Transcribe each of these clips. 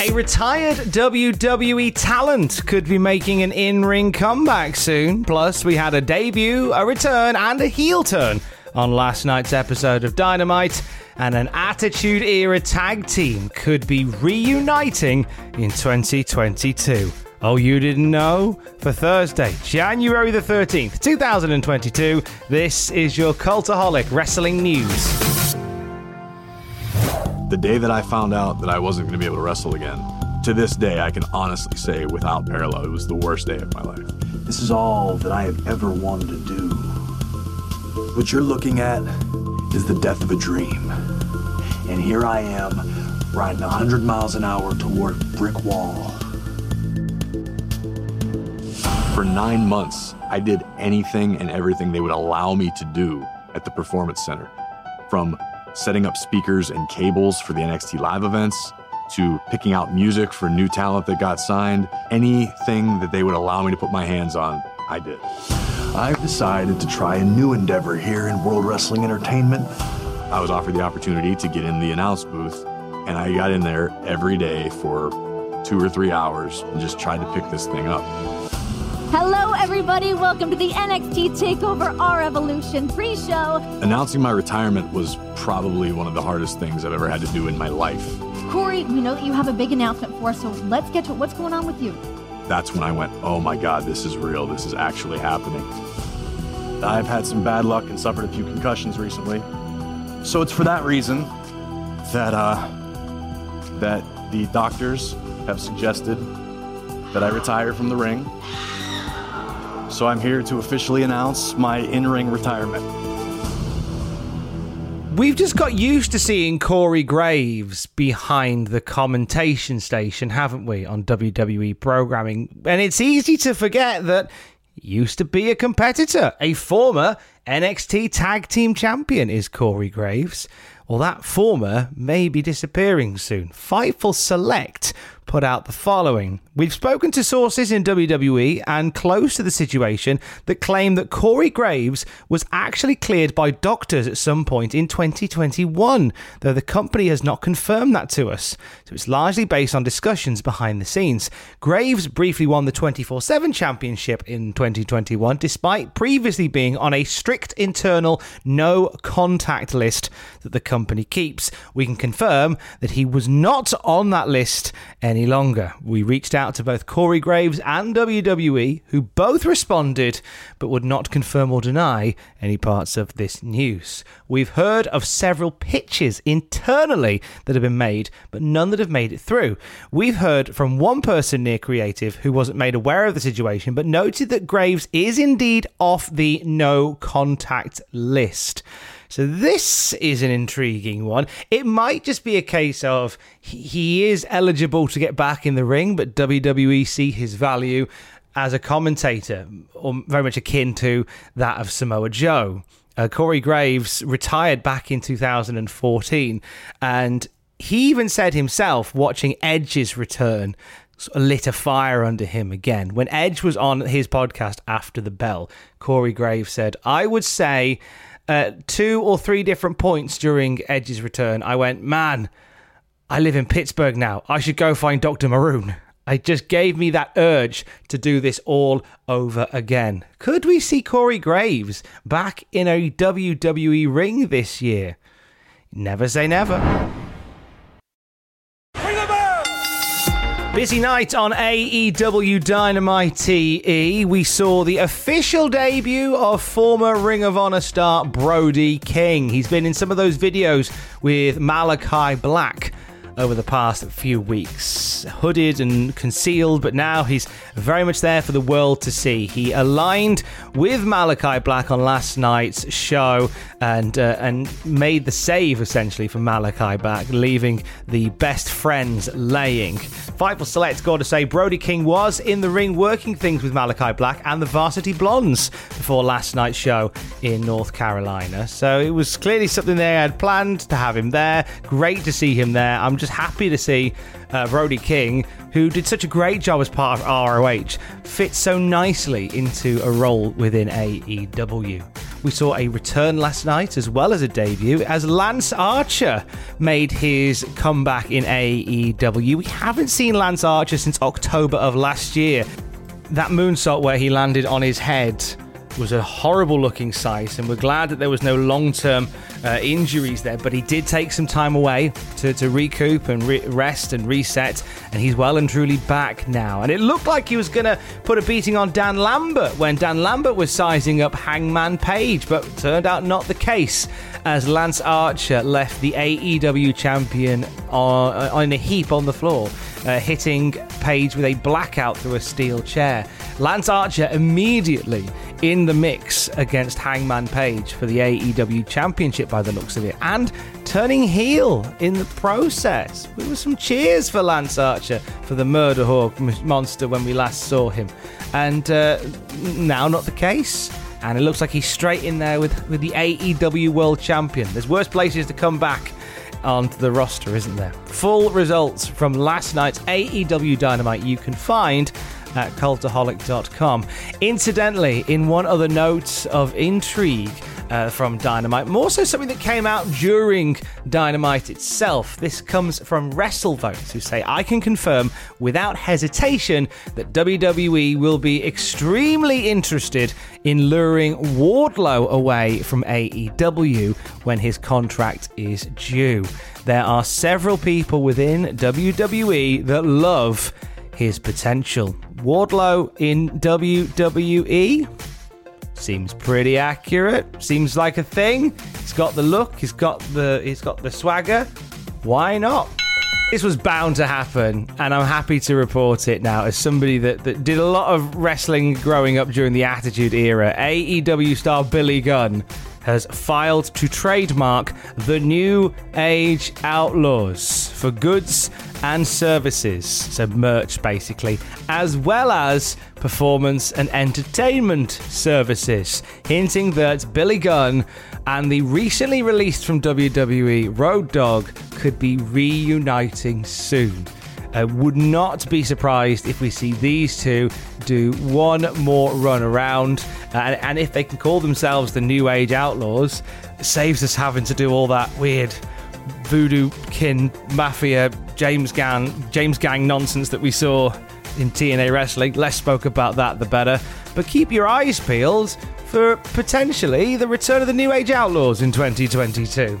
A retired WWE talent could be making an in-ring comeback soon. Plus, we had a debut, a return, and a heel turn on last night's episode of Dynamite and an Attitude Era tag team could be reuniting in 2022. Oh, you didn't know? For Thursday, January the 13th, 2022, this is your Cultaholic Wrestling News. The day that I found out that I wasn't going to be able to wrestle again, to this day, I can honestly say without parallel, it was the worst day of my life. This is all that I have ever wanted to do. What you're looking at is the death of a dream. And here I am, riding 100 miles an hour toward a brick wall. For nine months, I did anything and everything they would allow me to do at the Performance Center. From setting up speakers and cables for the NXT live events, to picking out music for new talent that got signed, anything that they would allow me to put my hands on, I did. I've decided to try a new endeavor here in World Wrestling Entertainment. I was offered the opportunity to get in the announce booth, and I got in there every day for two or three hours and just tried to pick this thing up. Hello, everybody. Welcome to the NXT TakeOver R Evolution pre show. Announcing my retirement was probably one of the hardest things I've ever had to do in my life. Corey, we know that you have a big announcement for us, so let's get to it. What's going on with you? That's when I went, oh my God, this is real. This is actually happening. I've had some bad luck and suffered a few concussions recently. So it's for that reason that uh, that the doctors have suggested that I retire from the ring. So I'm here to officially announce my in-ring retirement. We've just got used to seeing Corey Graves behind the commentation station, haven't we, on WWE programming? And it's easy to forget that used to be a competitor, a former NXT Tag Team Champion is Corey Graves. Well, that former may be disappearing soon. Fightful Select put out the following. We've spoken to sources in WWE and close to the situation that claim that Corey Graves was actually cleared by doctors at some point in 2021, though the company has not confirmed that to us. So it's largely based on discussions behind the scenes. Graves briefly won the 24 7 championship in 2021, despite previously being on a strict internal no contact list that the company keeps. We can confirm that he was not on that list any longer. We reached out to both Corey Graves and WWE, who both responded but would not confirm or deny any parts of this news. We've heard of several pitches internally that have been made, but none that have made it through. We've heard from one person near Creative who wasn't made aware of the situation, but noted that Graves is indeed off the no contact list. So this is an intriguing one. It might just be a case of he is eligible to get back in the ring, but WWE see his value as a commentator, or very much akin to that of Samoa Joe. Uh, Corey Graves retired back in 2014, and he even said himself, watching Edge's return, lit a fire under him again. When Edge was on his podcast after the bell, Corey Graves said, I would say uh, two or three different points during Edge's return, I went, man, I live in Pittsburgh now. I should go find Dr. Maroon. It just gave me that urge to do this all over again. Could we see Corey Graves back in a WWE ring this year? Never say never. Busy night on AEW Dynamite TE. We saw the official debut of former Ring of Honor star Brody King. He's been in some of those videos with Malachi Black over the past few weeks. Hooded and concealed, but now he's very much there for the world to see. He aligned with Malachi Black on last night's show and uh, and made the save essentially for Malachi Black, leaving the best friends laying. Fightful Select got to say Brody King was in the ring working things with Malachi Black and the Varsity Blondes before last night's show in North Carolina. So it was clearly something they had planned to have him there. Great to see him there. I'm just happy to see uh, Brody King, who did such a great job as part of ROH, fit so nicely into a role within AEW. We saw a return last night as well as a debut as Lance Archer made his comeback in AEW. We haven't seen Lance Archer since October of last year. That moonsault where he landed on his head was a horrible looking sight, and we're glad that there was no long term uh, injuries there. But he did take some time away to, to recoup and re- rest and reset, and he's well and truly back now. And it looked like he was going to put a beating on Dan Lambert when Dan Lambert was sizing up Hangman Page, but turned out not the case as Lance Archer left the AEW champion on, uh, on a heap on the floor, uh, hitting Page with a blackout through a steel chair. Lance Archer immediately in the mix against Hangman Page for the AEW Championship by the looks of it, and turning heel in the process. There were some cheers for Lance Archer for the Murder Hawk monster when we last saw him, and uh, now not the case. And it looks like he's straight in there with, with the AEW World Champion. There's worse places to come back onto the roster, isn't there? Full results from last night's AEW Dynamite you can find at cultaholic.com. Incidentally, in one other note of intrigue, uh, from Dynamite. More so something that came out during Dynamite itself. This comes from WrestleVotes, who say, I can confirm without hesitation that WWE will be extremely interested in luring Wardlow away from AEW when his contract is due. There are several people within WWE that love his potential. Wardlow in WWE? Seems pretty accurate. Seems like a thing. He's got the look. He's got the. He's got the swagger. Why not? This was bound to happen, and I'm happy to report it now as somebody that, that did a lot of wrestling growing up during the Attitude Era. AEW star Billy Gunn has filed to trademark the New Age Outlaws for goods and services, so merch basically, as well as performance and entertainment services, hinting that Billy Gunn and the recently released from WWE Road Dog could be reuniting soon. Would not be surprised if we see these two do one more run around. Uh, and, and if they can call themselves the New Age Outlaws, saves us having to do all that weird voodoo kin mafia James Gang James Gang nonsense that we saw in TNA wrestling. Less spoke about that, the better. But keep your eyes peeled for potentially the return of the New Age Outlaws in 2022.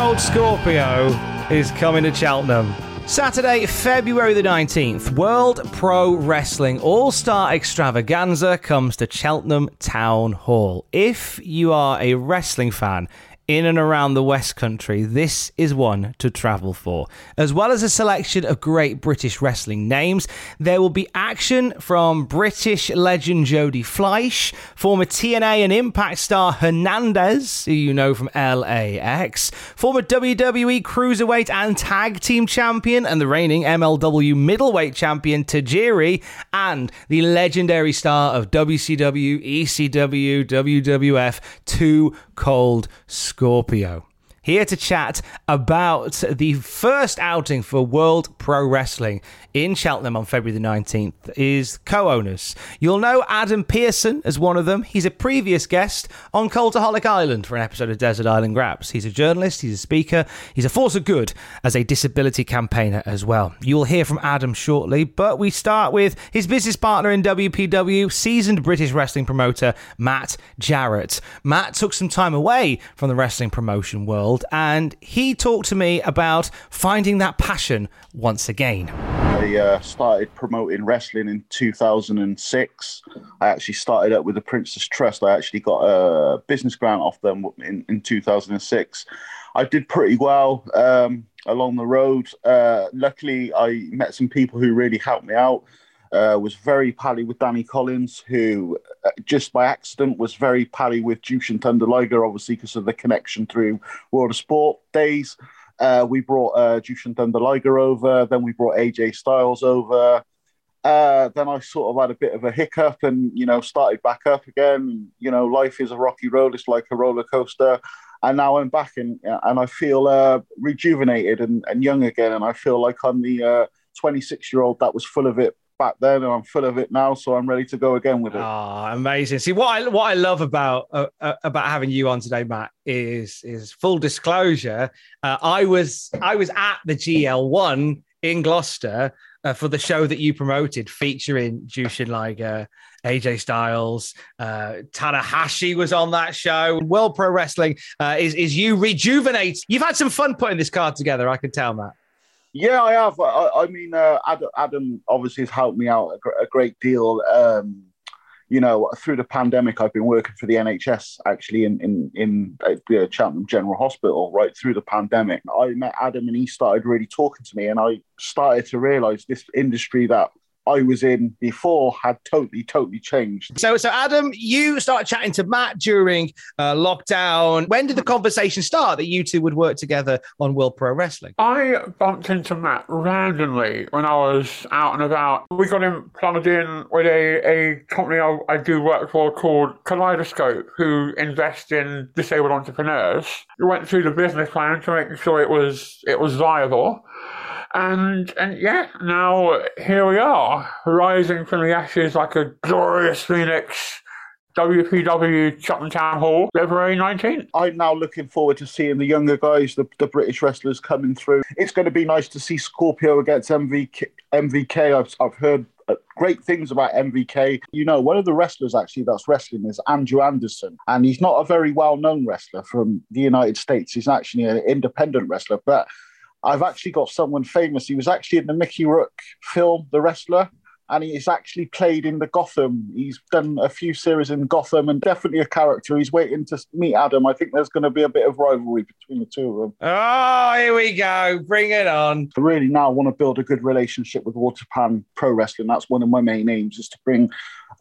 Cold Scorpio is coming to Cheltenham. Saturday, February the 19th, World Pro Wrestling All Star Extravaganza comes to Cheltenham Town Hall. If you are a wrestling fan, in and around the West Country, this is one to travel for. As well as a selection of great British wrestling names, there will be action from British legend Jody Fleisch, former TNA and Impact star Hernandez, who you know from LAX, former WWE Cruiserweight and Tag Team Champion and the reigning MLW Middleweight Champion Tajiri, and the legendary star of WCW, ECW, WWF, Two Cold Scorpio. Here to chat about the first outing for World Pro Wrestling in Cheltenham on February the 19th is co owners. You'll know Adam Pearson as one of them. He's a previous guest on Cultaholic Island for an episode of Desert Island Graps. He's a journalist, he's a speaker, he's a force of good as a disability campaigner as well. You'll hear from Adam shortly, but we start with his business partner in WPW, seasoned British wrestling promoter Matt Jarrett. Matt took some time away from the wrestling promotion world and he talked to me about finding that passion once again. I uh, started promoting wrestling in 2006. I actually started up with the Prince's Trust. I actually got a business grant off them in, in 2006. I did pretty well um, along the road. Uh, luckily, I met some people who really helped me out. Uh, was very pally with Danny Collins, who uh, just by accident was very pally with Jushin Thunder Liger, obviously because of the connection through World of Sport days. Uh, we brought uh, Jushin Thunder Liger over, then we brought AJ Styles over. Uh, then I sort of had a bit of a hiccup and, you know, started back up again. You know, life is a rocky road. It's like a roller coaster. And now I'm back and, and I feel uh, rejuvenated and, and young again. And I feel like I'm the 26 uh, year old that was full of it back then, and I'm full of it now. So I'm ready to go again with it. Oh, amazing! See what I what I love about uh, uh, about having you on today, Matt, is is full disclosure. Uh, I was I was at the GL one in Gloucester uh, for the show that you promoted, featuring Jushin Liger, AJ Styles, uh, Tanahashi was on that show. World Pro Wrestling uh, is is you rejuvenate. You've had some fun putting this card together. I can tell, Matt. Yeah, I have. I, I mean, uh, Adam, Adam, obviously has helped me out a, a great deal. Um, you know, through the pandemic, I've been working for the NHS actually in in in uh, Cheltenham General Hospital right through the pandemic. I met Adam and he started really talking to me, and I started to realise this industry that I was in before had totally, totally changed. So, so Adam, you started chatting to Matt during uh, lockdown. When did the conversation start that you two would work together on World Pro Wrestling? I bumped into Matt randomly when I was out and about. We got him plugged in with a, a company I, I do work for called Kaleidoscope, who invest in disabled entrepreneurs. We went through the business plan to make sure it was it was viable. And and yeah, now here we are, rising from the ashes like a glorious phoenix. WPW Cheltenham Town Hall, February 19th. I'm now looking forward to seeing the younger guys, the, the British wrestlers coming through. It's going to be nice to see Scorpio against MVK. MVK. I've, I've heard uh, great things about MVK. You know, one of the wrestlers actually that's wrestling is Andrew Anderson, and he's not a very well known wrestler from the United States. He's actually an independent wrestler, but I've actually got someone famous. He was actually in the Mickey Rourke film, The Wrestler, and he's actually played in the Gotham. He's done a few series in Gotham and definitely a character. He's waiting to meet Adam. I think there's going to be a bit of rivalry between the two of them. Oh, here we go. Bring it on. I really now want to build a good relationship with Waterpan Pro Wrestling. That's one of my main aims is to bring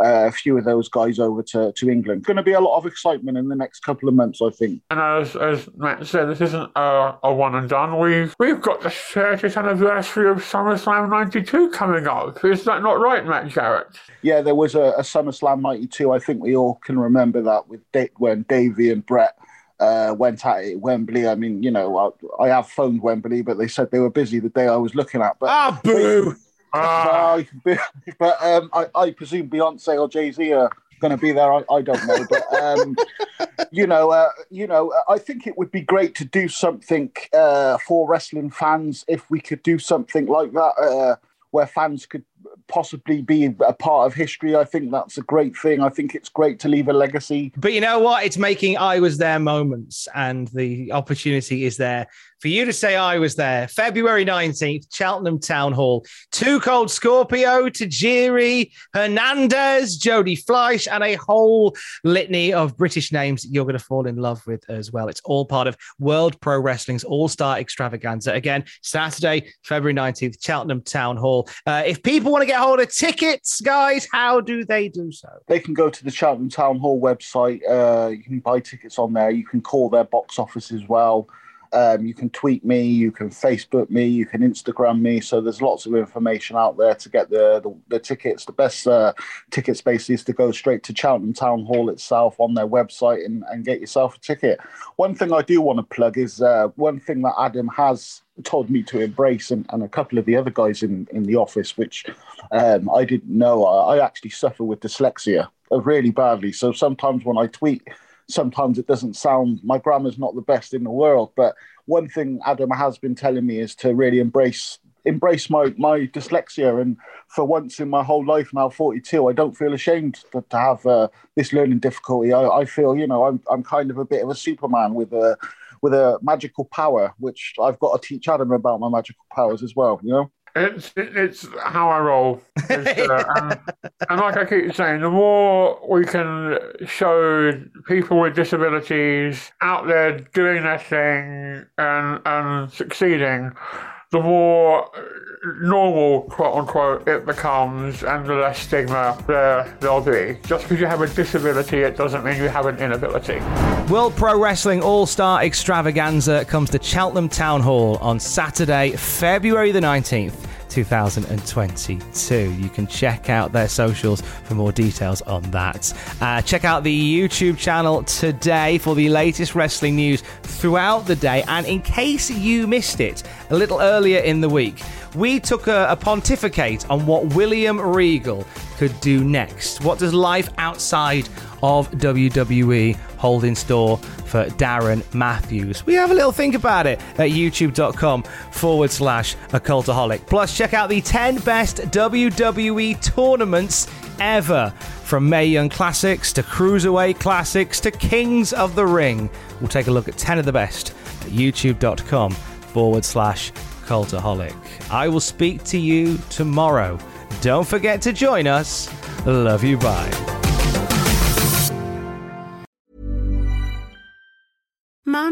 a few of those guys over to, to England. Going to be a lot of excitement in the next couple of months, I think. And as, as Matt said, this isn't a, a one and done. We've we've got the 30th anniversary of SummerSlam '92 coming up. Is that not right, Matt Jarrett? Yeah, there was a, a SummerSlam '92. I think we all can remember that with when Davey and Brett uh, went at it Wembley. I mean, you know, I, I, have phoned Wembley, but they said they were busy the day I was looking at. But ah, boo! Ah. but um, I, I, presume Beyonce or Jay Z are going to be there. I, I don't know, but um, you know, uh, you know, I think it would be great to do something uh, for wrestling fans if we could do something like that, uh, where fans could possibly be a part of history. I think that's a great thing. I think it's great to leave a legacy. But you know what? It's making I was there moments, and the opportunity is there for you to say I was there. February 19th, Cheltenham Town Hall. Two Cold Scorpio, Tajiri, Hernandez, Jody Fleisch, and a whole litany of British names you're going to fall in love with as well. It's all part of World Pro Wrestling's All Star Extravaganza. Again, Saturday, February 19th, Cheltenham Town Hall. Uh, if people want to get hold of tickets, guys, how do they do so? They can go to the Cheltenham Town Hall website. Uh, you can buy tickets on there. You can call their box office as well. Um, you can tweet me, you can Facebook me, you can Instagram me. So there's lots of information out there to get the the, the tickets. The best uh, ticket space is to go straight to Cheltenham Town Hall itself on their website and, and get yourself a ticket. One thing I do want to plug is uh, one thing that Adam has told me to embrace and, and a couple of the other guys in, in the office, which um, I didn't know. I, I actually suffer with dyslexia really badly. So sometimes when I tweet, sometimes it doesn't sound my grammar's not the best in the world but one thing adam has been telling me is to really embrace embrace my my dyslexia. And for once in my whole life now 42 i don't feel ashamed to, to have uh, this learning difficulty. I, I feel you know I'm, I'm kind of a bit of a superman with a with a magical power which i've got to teach adam about my magical powers as well you know it's it's how I roll, uh, and, and, like I keep saying, the more we can show people with disabilities out there doing their thing and and succeeding, the more normal, quote unquote, it becomes, and the less stigma there there'll be. Just because you have a disability, it doesn't mean you have an inability. World Pro Wrestling All Star Extravaganza comes to Cheltenham Town Hall on Saturday, February the 19th. 2022. You can check out their socials for more details on that. Uh, check out the YouTube channel today for the latest wrestling news throughout the day. And in case you missed it a little earlier in the week, we took a, a pontificate on what William Regal could do next. What does life outside of WWE hold in store for Darren Matthews? We have a little think about it at youtube.com forward slash occultaholic. Plus, check out the 10 best WWE tournaments ever. From Mae Young Classics to Cruiserweight Classics to Kings of the Ring. We'll take a look at 10 of the best at youtube.com forward slash cultaholic. I will speak to you tomorrow. Don't forget to join us. Love you. Bye.